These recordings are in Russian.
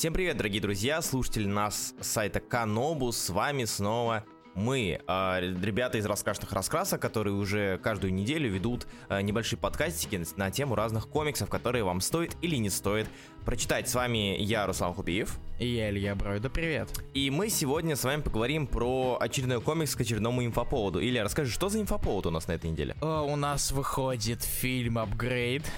Всем привет, дорогие друзья, слушатели нас с сайта Канобу, с вами снова мы, э, ребята из раскрашенных раскрасок, которые уже каждую неделю ведут э, небольшие подкастики на тему разных комиксов, которые вам стоит или не стоит прочитать. С вами я, Руслан Хубиев. И я, Илья Бройда, привет. И мы сегодня с вами поговорим про очередной комикс к очередному инфоповоду. Илья, расскажи, что за инфоповод у нас на этой неделе? О, у нас выходит фильм «Апгрейд»,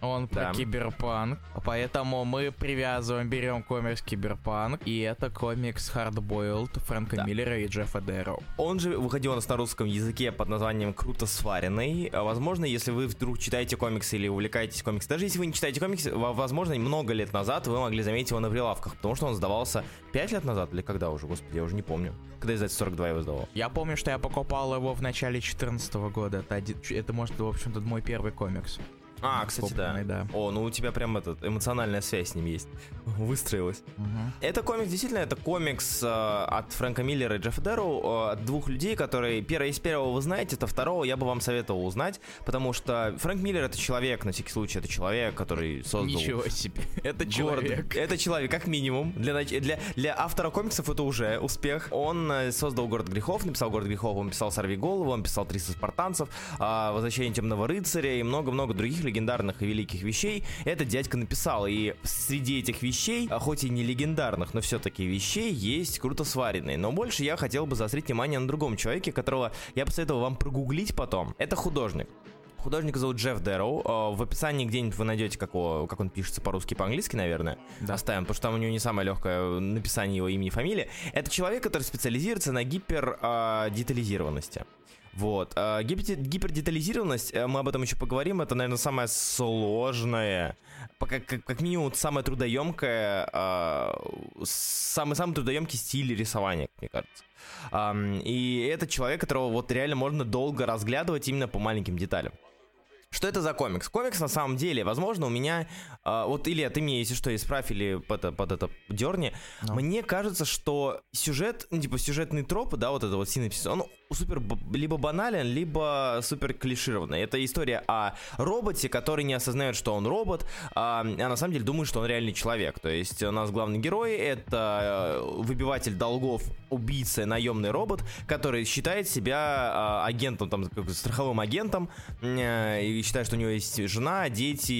он да. про киберпанк, поэтому мы привязываем, берем комикс киберпанк, и это комикс Hardboiled Фрэнка да. Миллера и Джеффа Дэроу. Он же выходил у нас на русском языке под названием «Круто сваренный». Возможно, если вы вдруг читаете комиксы или увлекаетесь комиксами, даже если вы не читаете комиксы, возможно, много лет назад вы могли заметить его на прилавках, потому что он сдавался 5 лет назад или когда уже, господи, я уже не помню. Когда издатель 42 его сдавал. Я помню, что я покупал его в начале 2014 года. Это, это может, в общем-то, мой первый комикс. А, кстати, да. да. О, ну у тебя прям этот эмоциональная связь с ним есть. Выстроилась. Угу. Это комикс, действительно, это комикс э, от Фрэнка Миллера и Джеффа Дэрроу, э, от двух людей, которые первое из первого вы знаете, это второго я бы вам советовал узнать, потому что Фрэнк Миллер это человек, на всякий случай, это человек, который создал... Ничего себе, это человек. Это человек, как минимум. Для, для, для автора комиксов это уже успех. Он э, создал «Город грехов», написал «Город грехов», он писал «Сорви голову», он писал «300 спартанцев», э, «Возвращение темного рыцаря» и много-много других легендарных и великих вещей этот дядька написал. И среди этих вещей, а хоть и не легендарных, но все-таки вещей, есть круто сваренные. Но больше я хотел бы заострить внимание на другом человеке, которого я посоветовал вам прогуглить потом. Это художник. Художника зовут Джефф Дэроу. А, в описании где-нибудь вы найдете, как, его, как он пишется по-русски по-английски, наверное. Да. Оставим, потому что там у него не самое легкое написание его имени и фамилии. Это человек, который специализируется на гипердетализированности. Вот. А, гипер гипердетализированность, э, мы об этом еще поговорим, это, наверное, самое сложное, как, как, как минимум, самое трудоемкое, а, самый, самый трудоемкий стиль рисования, мне кажется. И это человек, которого вот реально можно долго разглядывать именно по маленьким деталям. Что это за комикс? Комикс на самом деле, возможно, у меня... Э, вот, Илья, ты мне, если что, исправь или под, под это дерни. No. Мне кажется, что сюжет, ну, типа, сюжетный троп, да, вот это вот синапсис, он супер либо банален, либо супер клишированный. Это история о роботе, который не осознает, что он робот, а, а на самом деле думает, что он реальный человек. То есть у нас главный герой — это э, выбиватель долгов, убийца, наемный робот, который считает себя а, агентом, там, страховым агентом, э, и считает, что у него есть жена, дети,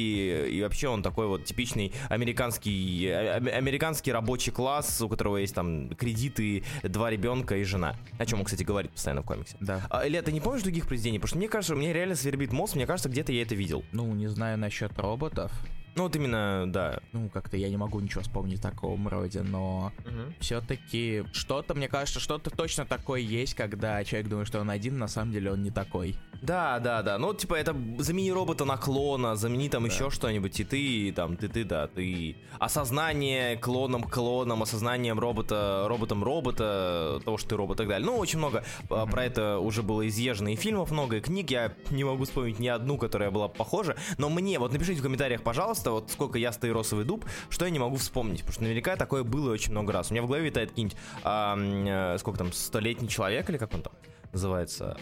и вообще он такой вот типичный американский, э, американский рабочий класс, у которого есть там кредиты, два ребенка и жена. О чем он, кстати, говорит постоянно в комиксе. Да. А, Илья, ты не помнишь других произведений? Потому что мне кажется, мне реально свербит мозг, мне кажется, где-то я это видел. Ну, не знаю насчет роботов. Ну вот именно, да. Ну, как-то я не могу ничего вспомнить такого роде, но угу. все-таки что-то, мне кажется, что-то точно такое есть, когда человек думает, что он один, на самом деле он не такой. Да, да, да. Ну, типа, это замени робота на клона, замени там да. еще что-нибудь, и ты, там, ты, ты, да, ты. Осознание клоном клоном, осознанием робота, роботом робота, того, что ты робот и так далее. Ну, очень много mm-hmm. про это уже было изъезжено и фильмов, много и книг. Я не могу вспомнить ни одну, которая была похожа. Но мне, вот напишите в комментариях, пожалуйста, вот сколько я стою росовый дуб, что я не могу вспомнить, потому что наверняка такое было очень много раз. У меня в голове витает какие-нибудь, а, сколько там, столетний человек или как он там? Называется.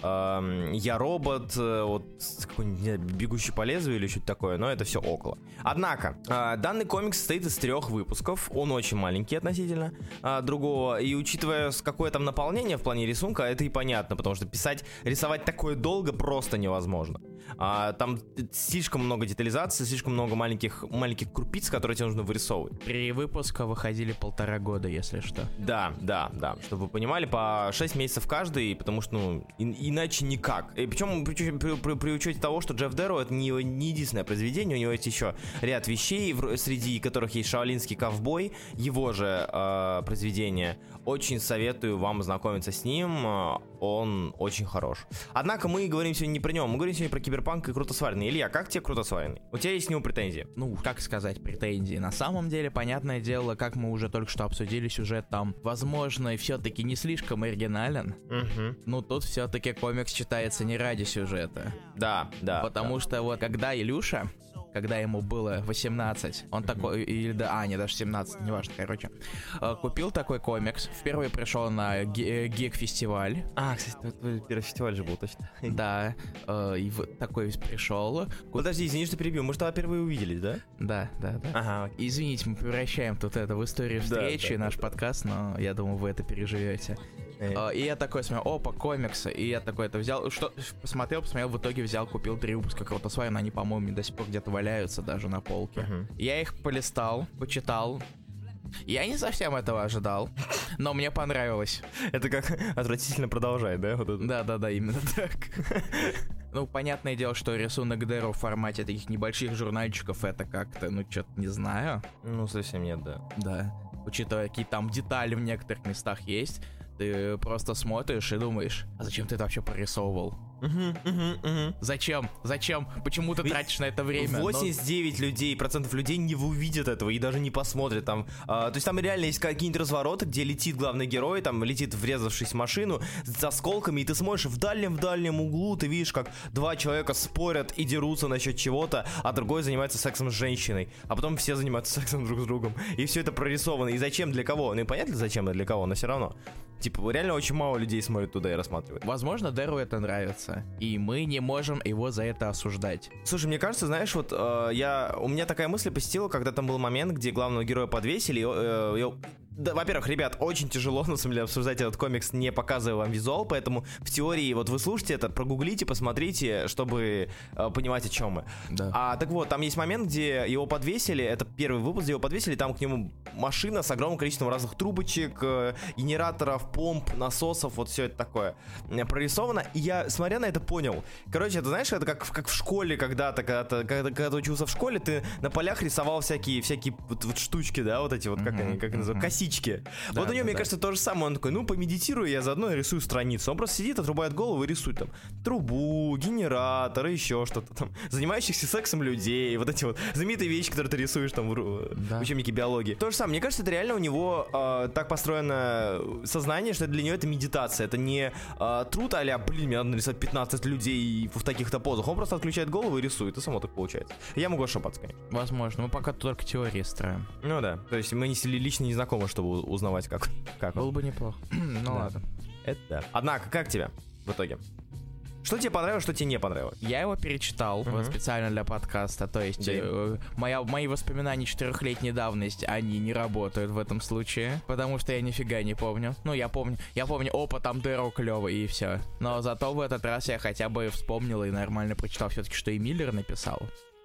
Я робот, э, вот какой-нибудь бегущий по лезвию или что-то такое, но это все около. Однако, а, данный комикс состоит из трех выпусков. Он очень маленький относительно а, другого. И учитывая, какое там наполнение в плане рисунка, это и понятно, потому что писать, рисовать такое долго просто невозможно. А, там слишком много детализации, слишком много маленьких, маленьких крупиц, которые тебе нужно вырисовывать. Три выпуска выходили полтора года, если что. Да, да, да. Чтобы вы понимали, по 6 месяцев каждый, потому что ну, и, иначе никак. И причем при, при, при, при учете того, что Джефф Дэрроу это не, не единственное произведение, у него есть еще ряд вещей, в, среди которых есть шаолинский ковбой, его же э, произведение. Очень советую вам ознакомиться с ним, он очень хорош. Однако мы говорим сегодня не про него, мы говорим сегодня про киберпанк и круто сваренный. Илья, как тебе круто сваренный? У тебя есть к нему претензии? Ну, как сказать претензии? На самом деле, понятное дело, как мы уже только что обсудили, сюжет там, возможно, все-таки не слишком оригинален. Угу. Ну, тут все-таки комикс читается не ради сюжета. Да, да. Потому да. что вот когда Илюша когда ему было 18. Он такой, или да, а, не, даже 17, неважно, короче. Э, купил такой комикс. Впервые пришел на гик-фестиваль. А, кстати, первый фестиваль же был, точно. Да, э, и такой пришел. Подожди, извини, что перебью. Мы же тогда впервые увидели, да? Да, да, да. Ага. Извините, мы превращаем тут это в историю встречи, наш подкаст, но я думаю, вы это переживете. Uh, и я такой смотрю, опа, комиксы. И я такой это взял, что посмотрел, посмотрел, в итоге взял, купил три выпуска Крутосвай, но они, по-моему, до сих пор где-то валяются даже на полке. Uh-huh. Я их полистал, почитал. Я не совсем этого ожидал, но мне понравилось. Это как отвратительно продолжает, да? Вот Да, да, да, именно так. Ну, понятное дело, что рисунок Дэро в формате таких небольших журнальчиков это как-то, ну, что-то не знаю. Ну, совсем нет, да. Да. Учитывая, какие там детали в некоторых местах есть, ты просто смотришь и думаешь, а зачем ты это вообще прорисовывал? Угу, угу, угу. Зачем? Зачем? Почему ты Ведь тратишь на это время? 89 Но... людей, процентов людей не увидят этого и даже не посмотрят там. А, то есть там реально есть какие-нибудь развороты, где летит главный герой, там летит врезавшись в машину с осколками, и ты смотришь в дальнем-дальнем углу, ты видишь, как два человека спорят и дерутся насчет чего-то, а другой занимается сексом с женщиной, а потом все занимаются сексом друг с другом. И все это прорисовано. И зачем, для кого? Ну и понятно, зачем и для кого, но все равно. Типа, реально очень мало людей смотрят туда и рассматривают. Возможно, Дэру это нравится. И мы не можем его за это осуждать. Слушай, мне кажется, знаешь, вот э, я. У меня такая мысль посетила, когда там был момент, где главного героя подвесили. Э, да, во-первых, ребят, очень тяжело, на самом деле, обсуждать этот комикс, не показывая вам визуал, поэтому в теории, вот вы слушайте это, прогуглите, посмотрите, чтобы э, понимать, о чем мы. Да. А, так вот, там есть момент, где его подвесили, это первый выпуск, где его подвесили, там к нему машина с огромным количеством разных трубочек, э, генераторов, помп, насосов, вот все это такое прорисовано, и я, смотря на это, понял. Короче, это, знаешь, это как, как в школе когда-то, когда, когда, когда ты учился в школе, ты на полях рисовал всякие, всякие вот, вот штучки, да, вот эти вот, как mm-hmm. они, как называют, косички косички. Да, вот у него, да, мне да. кажется, то же самое. Он такой, ну, помедитирую, я заодно рисую страницу. Он просто сидит, отрубает голову и рисует там трубу, генератор, еще что-то там. Занимающихся сексом людей, вот эти вот знаменитые вещи, которые ты рисуешь там в, да. в учебнике биологии. То же самое. Мне кажется, это реально у него э, так построено сознание, что для него это медитация. Это не э, труд а блин, мне надо нарисовать 15 людей в таких-то позах. Он просто отключает голову и рисует, и само так получается. Я могу ошибаться, конечно. Возможно. Мы пока только теории строим. Ну да. То есть мы не лично не знакомы, чтобы узнавать, как, как Было бы неплохо. ну ладно. Это да. Однако, как тебе в итоге? Что тебе понравилось, что тебе не понравилось? Я его перечитал uh-huh. специально для подкаста, то есть э, моя, мои воспоминания четырехлетней давности, они не работают в этом случае, потому что я нифига не помню. Ну, я помню, я помню, опа, там Дэро клевый, и все. Но зато в этот раз я хотя бы вспомнил и нормально прочитал все-таки, что и Миллер написал.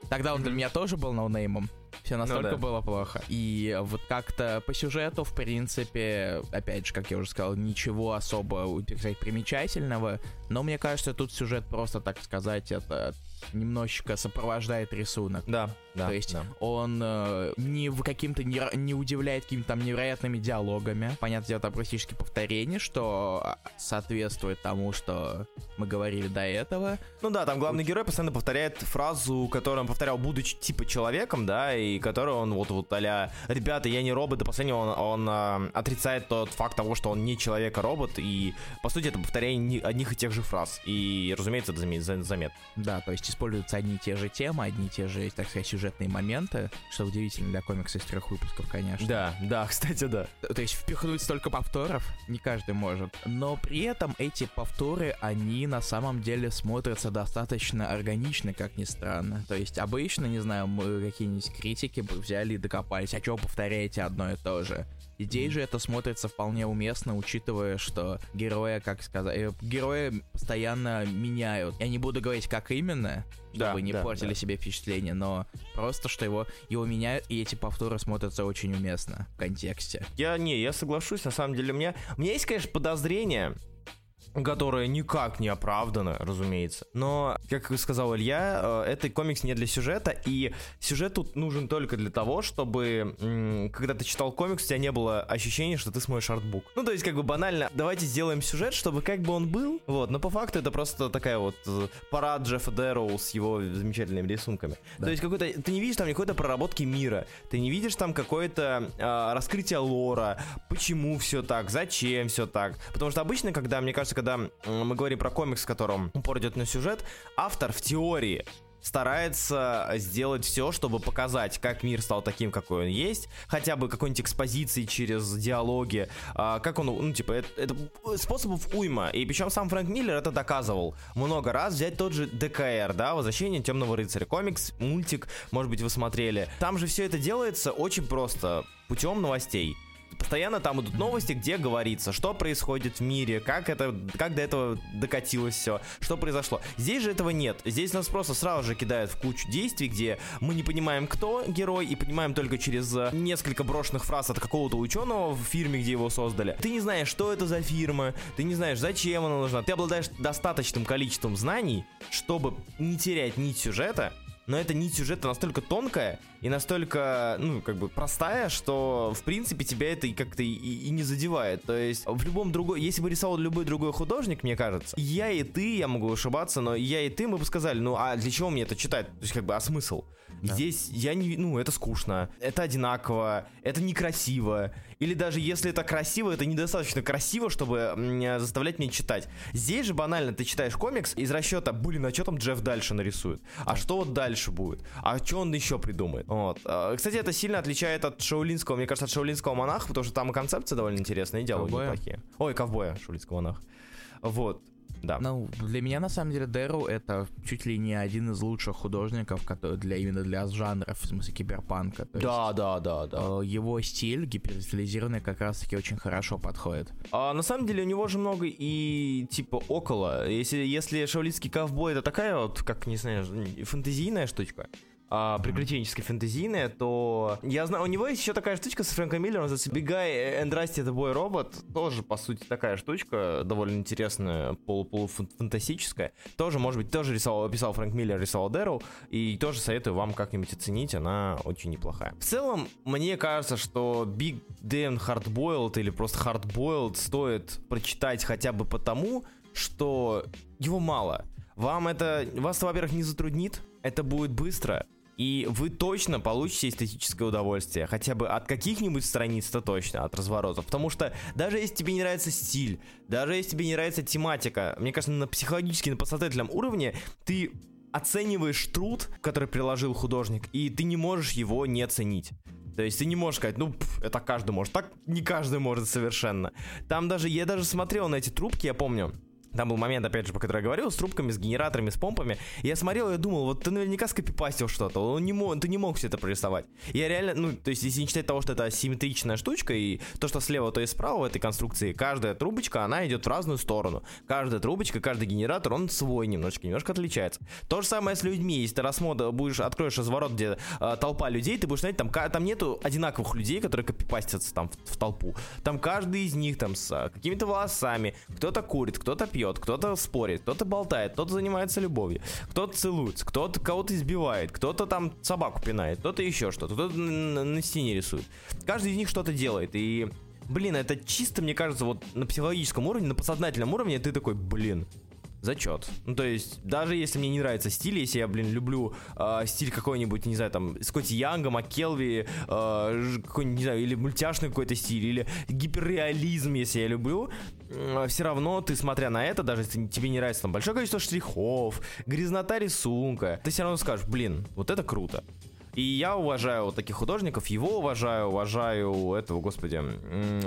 Тогда он для меня тоже был ноунеймом. Все настолько ну, да. было плохо. И вот как-то по сюжету, в принципе, опять же, как я уже сказал, ничего особо, так сказать, примечательного. Но мне кажется, тут сюжет просто, так сказать, это немножечко сопровождает рисунок. Да, да. То есть да. он э, не в каким-то не, не удивляет какими-то там невероятными диалогами. Понятное дело, там практически повторение, что а, соответствует тому, что мы говорили до этого. Ну да, там главный герой постоянно повторяет фразу, которую он повторял, будучи типа человеком, да, и которую он вот вот а ребята, я не робот, до последнего он, он э, отрицает тот факт того, что он не человек, а робот, и по сути это повторение одних и тех же фраз. И, разумеется, это заметно. Да, то есть используются одни и те же темы, одни и те же, так сказать, сюжетные моменты, что удивительно для комикса из трех выпусков, конечно. Да, да, кстати, да. То есть впихнуть столько повторов не каждый может. Но при этом эти повторы, они на самом деле смотрятся достаточно органично, как ни странно. То есть обычно, не знаю, мы какие-нибудь критики бы взяли и докопались, а чего повторяете одно и то же? Здесь же это смотрится вполне уместно, учитывая, что героя, как сказать, э, герои постоянно меняют. Я не буду говорить, как именно, чтобы да, не да, портили да. себе впечатление, но просто, что его, его меняют, и эти повторы смотрятся очень уместно в контексте. Я не, я соглашусь, на самом деле, у меня, у меня есть, конечно, подозрение, которая никак не оправдана, разумеется. Но, как сказал Илья, э, это комикс не для сюжета, и сюжет тут нужен только для того, чтобы, когда ты читал комикс, у тебя не было ощущения, что ты смотришь артбук. Ну, то есть, как бы банально, давайте сделаем сюжет, чтобы как бы он был, вот, но по факту это просто такая вот э, парад Джеффа Дэроу с его замечательными рисунками. Да. То есть, какой-то, ты не видишь там никакой-то проработки мира, ты не видишь там какое-то э, раскрытие лора, почему все так, зачем все так. Потому что обычно, когда, мне кажется, когда мы говорим про комикс, в котором упор идет на сюжет, автор в теории старается сделать все, чтобы показать, как мир стал таким, какой он есть, хотя бы какой-нибудь экспозиции через диалоги, а, как он, ну, типа, это, это способов уйма, и причем сам Фрэнк Миллер это доказывал много раз, взять тот же ДКР, да, Возвращение Темного Рыцаря, комикс, мультик, может быть, вы смотрели, там же все это делается очень просто, путем новостей постоянно там идут новости, где говорится, что происходит в мире, как это, как до этого докатилось все, что произошло. Здесь же этого нет. Здесь нас просто сразу же кидают в кучу действий, где мы не понимаем, кто герой, и понимаем только через э, несколько брошенных фраз от какого-то ученого в фирме, где его создали. Ты не знаешь, что это за фирма, ты не знаешь, зачем она нужна. Ты обладаешь достаточным количеством знаний, чтобы не терять нить сюжета но эта нить сюжета настолько тонкая и настолько, ну, как бы простая, что, в принципе, тебя это как-то и, и не задевает. То есть, в любом другой, если бы рисовал любой другой художник, мне кажется, я и ты, я могу ошибаться, но я и ты, мы бы сказали, ну, а для чего мне это читать? То есть, как бы, а смысл? Да. Здесь я не, ну, это скучно, это одинаково, это некрасиво, или даже если это красиво, это недостаточно красиво, чтобы заставлять меня читать. Здесь же банально ты читаешь комикс из расчета, блин, а что там Джефф дальше нарисует? А что вот дальше будет? А что он еще придумает? Вот. А, кстати, это сильно отличает от шаулинского, мне кажется, от шаулинского монаха, потому что там и концепция довольно интересная, и диалоги неплохие. Ой, ковбоя, шаулинского монаха. Вот. Да. Ну, для меня, на самом деле, Дэру это чуть ли не один из лучших художников, который для именно для жанров, в смысле киберпанка. То да, есть, да, да, да. Э, его стиль гиперстилизированный как раз-таки очень хорошо подходит. А, на самом деле, у него же много и типа около. Если, если шаулитский ковбой это такая вот, как, не знаю, фэнтезийная штучка, а, приключенческой фэнтезийное, то я знаю, у него есть еще такая штучка с Фрэнком Миллером, называется Бегай Rusty the Boy Robot, тоже, по сути, такая штучка, довольно интересная, полуфантастическая, тоже, может быть, тоже рисовал, писал Фрэнк Миллер, рисовал Дэру, и тоже советую вам как-нибудь оценить, она очень неплохая. В целом, мне кажется, что Big Damn Hardboiled или просто Hardboiled стоит прочитать хотя бы потому, что его мало. Вам это, вас, во-первых, не затруднит, это будет быстро, и вы точно получите эстетическое удовольствие. Хотя бы от каких-нибудь страниц-то точно, от разворотов. Потому что даже если тебе не нравится стиль, даже если тебе не нравится тематика, мне кажется, на психологически, на подсознательном уровне ты оцениваешь труд, который приложил художник, и ты не можешь его не оценить. То есть ты не можешь сказать, ну, пф, это каждый может. Так не каждый может совершенно. Там даже, я даже смотрел на эти трубки, я помню, там был момент, опять же, по которому я говорил, с трубками, с генераторами, с помпами. Я смотрел и думал, вот ты наверняка скопипастил что-то. Он не мог, ты не мог все это прорисовать. Я реально, ну, то есть, если не считать того, что это симметричная штучка, и то, что слева, то и справа в этой конструкции, каждая трубочка, она идет в разную сторону. Каждая трубочка, каждый генератор, он свой немножко, немножко отличается. То же самое с людьми. Если ты рассмотр, будешь, откроешь разворот, где э, толпа людей, ты будешь смотреть, там, там нету одинаковых людей, которые копипастятся там в, в толпу. Там каждый из них там с э, какими-то волосами. Кто-то курит, кто-то пьет, кто-то спорит, кто-то болтает, кто-то занимается любовью, кто-то целуется, кто-то кого-то избивает, кто-то там собаку пинает, кто-то еще что-то, кто-то на, на стене рисует. Каждый из них что-то делает, и блин, это чисто, мне кажется, вот на психологическом уровне, на подсознательном уровне ты такой, блин, зачет. Ну, то есть, даже если мне не нравится стиль, если я, блин, люблю э, стиль какой-нибудь, не знаю, там, Скотти Янга, МакКелви, э, какой-нибудь, не знаю, или мультяшный какой-то стиль, или гиперреализм, если я люблю, все равно ты, смотря на это, даже если тебе не нравится там большое количество штрихов, грязнота рисунка, ты все равно скажешь, блин, вот это круто. И я уважаю вот таких художников, его уважаю, уважаю этого, господи,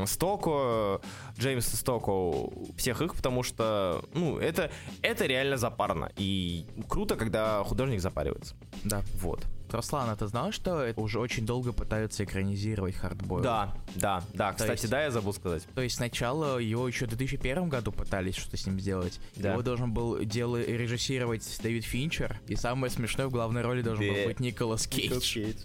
Стоко, Джеймса Стоко, всех их, потому что, ну, это, это реально запарно. И круто, когда художник запаривается. Да. Вот. Руслан, а ты знал, что это уже очень долго пытаются экранизировать Hardboiled? Да, да, да. То Кстати, есть, да, я забыл сказать. То есть сначала его еще в 2001 году пытались что-то с ним сделать. Да. Его должен был дело режиссировать Дэвид Финчер. И самое смешное, в главной роли должен был быть Николас Кейдж. Николас Кейдж.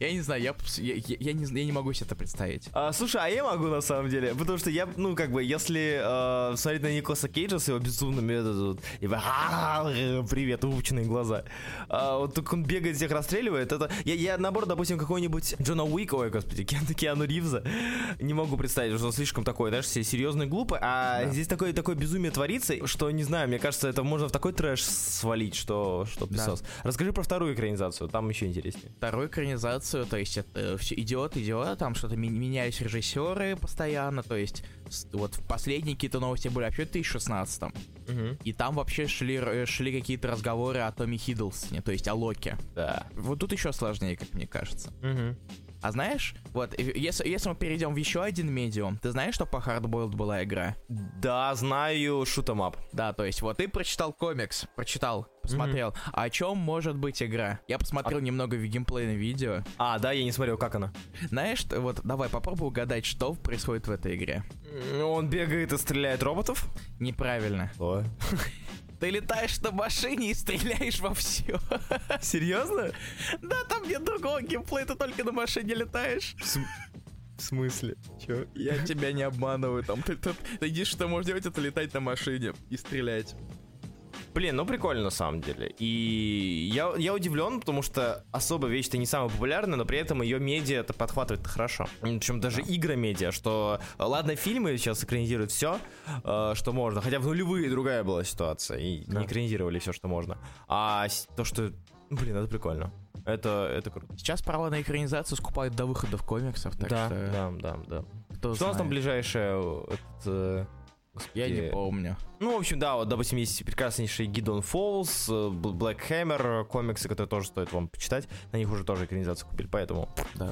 Я не знаю, я, я, я, не, я не могу себе это представить. А, слушай, а я могу на самом деле, потому что я, ну, как бы, если э, смотреть на Николаса Кейджа с его безумным методом, и привет, выпученные глаза, а, вот так он бегает, всех расстреливает, это, я, я наоборот, допустим, какой-нибудь Джона Уика, ой, господи, Киану, Киану Ривза, не могу представить, что он слишком такой, знаешь, серьезный, глупый, а да. здесь такое, такое безумие творится, что, не знаю, мне кажется, это можно в такой трэш свалить, что, что писос. Да. Расскажи про вторую экранизацию, там еще интереснее. Вторую экранизацию экранизацию, то есть это все идет, идет, там что-то меняются режиссеры постоянно, то есть вот в последние какие-то новости были вообще в 2016 угу. И там вообще шли, шли какие-то разговоры о Томми Хиддлстоне, то есть о Локе. Да. Вот тут еще сложнее, как мне кажется. Угу. А знаешь, вот, если, если мы перейдем в еще один медиум, ты знаешь, что по Hardboiled была игра? Да, знаю, shoot up. Да, то есть вот ты прочитал комикс, прочитал, посмотрел. Mm-hmm. О чем может быть игра? Я посмотрел а... немного геймплейное видео. А, да, я не смотрел, как она. Знаешь, вот давай попробуй угадать, что происходит в этой игре. Он бегает и стреляет роботов? Неправильно. Ой. Ты летаешь на машине и стреляешь во все. Серьезно? Да, там нет другого геймплея, ты только на машине летаешь. В смысле? Чё? Я тебя не обманываю, там ты, ты, ты единственное, что можешь делать, это летать на машине и стрелять. Блин, ну прикольно на самом деле. И я, я удивлен, потому что особо вещь-то не самая популярная, но при этом ее медиа это подхватывает хорошо. Причем даже да. игра медиа, что ладно, фильмы сейчас экранизируют все, э, что можно. Хотя в нулевые другая была ситуация. И да. не экранизировали все, что можно. А то, что. Блин, это прикольно. Это, это круто. Сейчас право на экранизацию скупают до выхода в комиксов, так да, что... Да, да, да. Кто что знает. у нас там ближайшее? Это, Господи. Я не помню. Ну, в общем, да, вот, допустим, есть прекраснейший Гидон Фоллс, Black Hammer, комиксы, которые тоже стоит вам почитать. На них уже тоже экранизацию купили, поэтому... Да.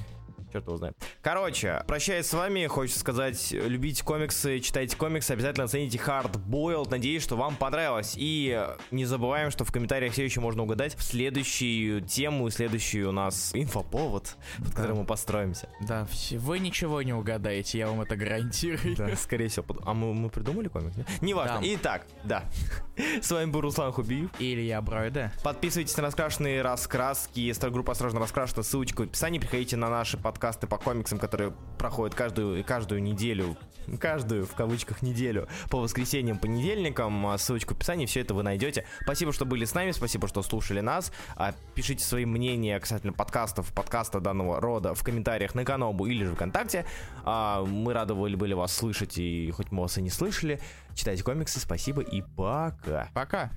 Черт его знает. Короче, прощаясь с вами, хочется сказать, любите комиксы, читайте комиксы, обязательно оцените Hard Boiled. Надеюсь, что вам понравилось. И не забываем, что в комментариях все еще можно угадать в следующую тему, следующий у нас инфоповод, под да. которым мы построимся. Да, вы ничего не угадаете, я вам это гарантирую. Да, скорее всего. А мы, мы придумали комик? Неважно. Да. Итак, да. С вами был Руслан Хубиев. И Илья Бройда. Подписывайтесь на раскрашенные раскраски. Группа «Осторожно раскрашена». Ссылочка в описании. Приходите на наши подкасты подкасты по комиксам, которые проходят каждую, каждую неделю, каждую, в кавычках, неделю, по воскресеньям, понедельникам. А ссылочку в описании, все это вы найдете. Спасибо, что были с нами, спасибо, что слушали нас. А пишите свои мнения касательно подкастов, подкаста данного рода в комментариях на Канобу или же ВКонтакте. А, мы рады были вас слышать, и хоть мы вас и не слышали. Читайте комиксы, спасибо и пока. Пока.